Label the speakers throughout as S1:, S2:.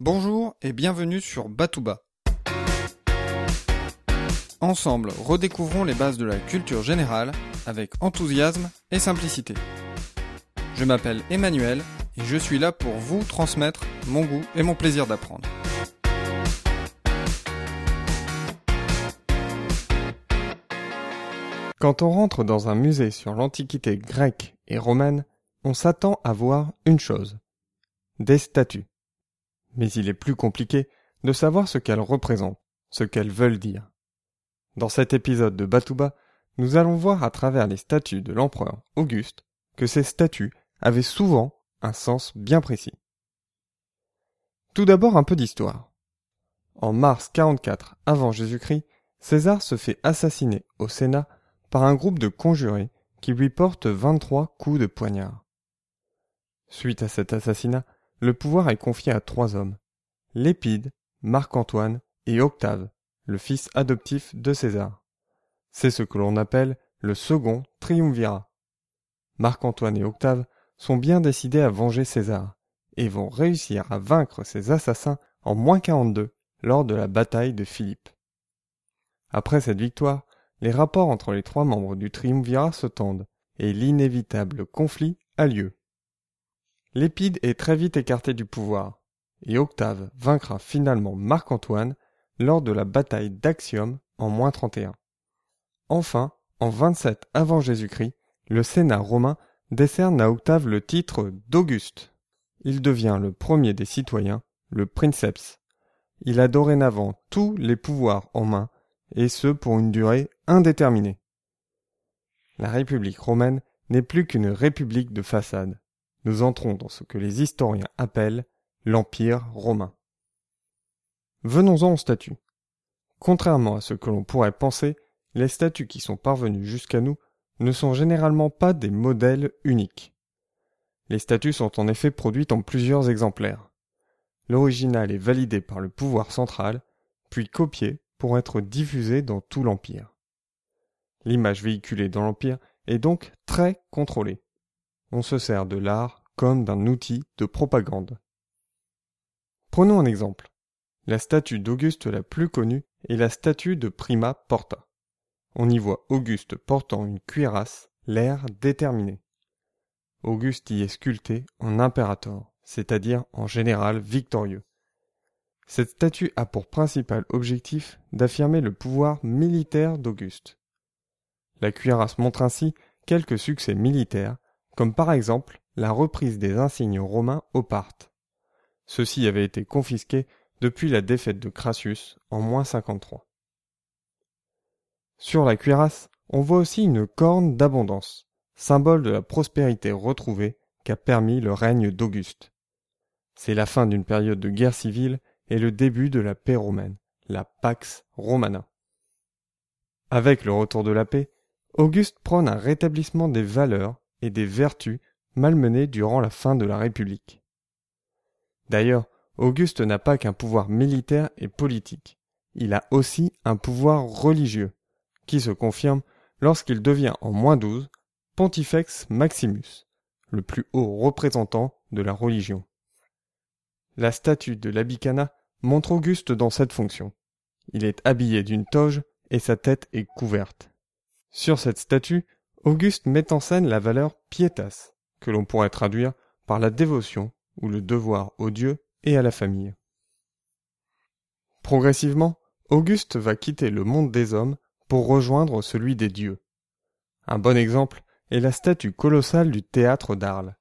S1: Bonjour et bienvenue sur Batouba. Ensemble, redécouvrons les bases de la culture générale avec enthousiasme et simplicité. Je m'appelle Emmanuel et je suis là pour vous transmettre mon goût et mon plaisir d'apprendre. Quand on rentre dans un musée sur l'Antiquité grecque et romaine, on s'attend à voir une chose. Des statues. Mais il est plus compliqué de savoir ce qu'elles représentent, ce qu'elles veulent dire. Dans cet épisode de Batouba, nous allons voir à travers les statues de l'empereur Auguste que ces statues avaient souvent un sens bien précis. Tout d'abord un peu d'histoire. En mars 44 avant Jésus-Christ, César se fait assassiner au Sénat par un groupe de conjurés qui lui portent 23 coups de poignard. Suite à cet assassinat, le pouvoir est confié à trois hommes, Lépide, Marc-Antoine et Octave, le fils adoptif de César. C'est ce que l'on appelle le second triumvirat. Marc-Antoine et Octave sont bien décidés à venger César, et vont réussir à vaincre ces assassins en moins 42 lors de la bataille de Philippe. Après cette victoire, les rapports entre les trois membres du triumvirat se tendent, et l'inévitable conflit a lieu. Lépide est très vite écarté du pouvoir, et Octave vaincra finalement Marc-Antoine lors de la bataille d'Axium en moins 31. Enfin, en 27 avant Jésus-Christ, le Sénat romain décerne à Octave le titre d'Auguste. Il devient le premier des citoyens, le princeps. Il a dorénavant tous les pouvoirs en main, et ce pour une durée indéterminée. La République romaine n'est plus qu'une république de façade nous entrons dans ce que les historiens appellent l'Empire romain. Venons-en aux statues. Contrairement à ce que l'on pourrait penser, les statues qui sont parvenues jusqu'à nous ne sont généralement pas des modèles uniques. Les statues sont en effet produites en plusieurs exemplaires. L'original est validé par le pouvoir central, puis copié pour être diffusé dans tout l'Empire. L'image véhiculée dans l'Empire est donc très contrôlée. On se sert de l'art comme d'un outil de propagande. Prenons un exemple. La statue d'Auguste la plus connue est la statue de Prima Porta. On y voit Auguste portant une cuirasse, l'air déterminé. Auguste y est sculpté en impérator, c'est-à-dire en général victorieux. Cette statue a pour principal objectif d'affirmer le pouvoir militaire d'Auguste. La cuirasse montre ainsi quelques succès militaires, comme par exemple la reprise des insignes romains au Parthe. Ceux-ci avaient été confisqués depuis la défaite de Crassus en moins 53. Sur la cuirasse, on voit aussi une corne d'abondance, symbole de la prospérité retrouvée qu'a permis le règne d'Auguste. C'est la fin d'une période de guerre civile et le début de la paix romaine, la Pax Romana. Avec le retour de la paix, Auguste prône un rétablissement des valeurs et des vertus malmené durant la fin de la République. D'ailleurs, Auguste n'a pas qu'un pouvoir militaire et politique, il a aussi un pouvoir religieux, qui se confirme lorsqu'il devient en moins 12 Pontifex Maximus, le plus haut représentant de la religion. La statue de l'Abicana montre Auguste dans cette fonction. Il est habillé d'une toge et sa tête est couverte. Sur cette statue, Auguste met en scène la valeur pietas, que l'on pourrait traduire par la dévotion ou le devoir au Dieu et à la famille. Progressivement, Auguste va quitter le monde des hommes pour rejoindre celui des dieux. Un bon exemple est la statue colossale du théâtre d'Arles.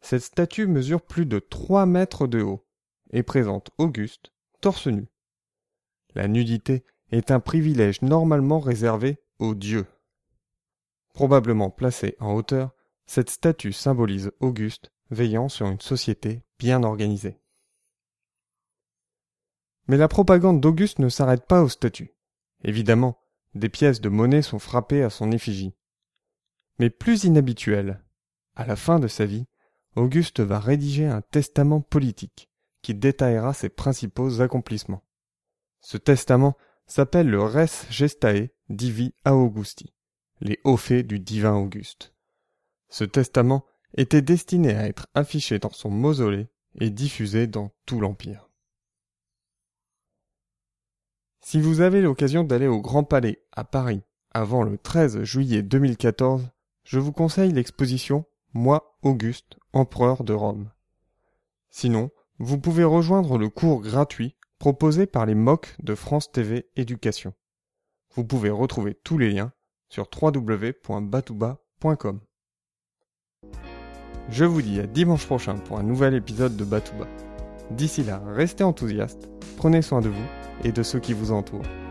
S1: Cette statue mesure plus de trois mètres de haut et présente Auguste torse nu. La nudité est un privilège normalement réservé aux dieux. Probablement placée en hauteur, cette statue symbolise Auguste veillant sur une société bien organisée. Mais la propagande d'Auguste ne s'arrête pas aux statues. Évidemment, des pièces de monnaie sont frappées à son effigie. Mais plus inhabituel, à la fin de sa vie, Auguste va rédiger un testament politique qui détaillera ses principaux accomplissements. Ce testament s'appelle le Res Gestae Divi Augusti, les hauts faits du divin Auguste. Ce testament était destiné à être affiché dans son mausolée et diffusée dans tout l'Empire. Si vous avez l'occasion d'aller au Grand Palais à Paris avant le 13 juillet 2014, je vous conseille l'exposition Moi, Auguste, empereur de Rome. Sinon, vous pouvez rejoindre le cours gratuit proposé par les MOOC de France TV Éducation. Vous pouvez retrouver tous les liens sur www.batouba.com. Je vous dis à dimanche prochain pour un nouvel épisode de Batouba. D'ici là, restez enthousiastes, prenez soin de vous et de ceux qui vous entourent.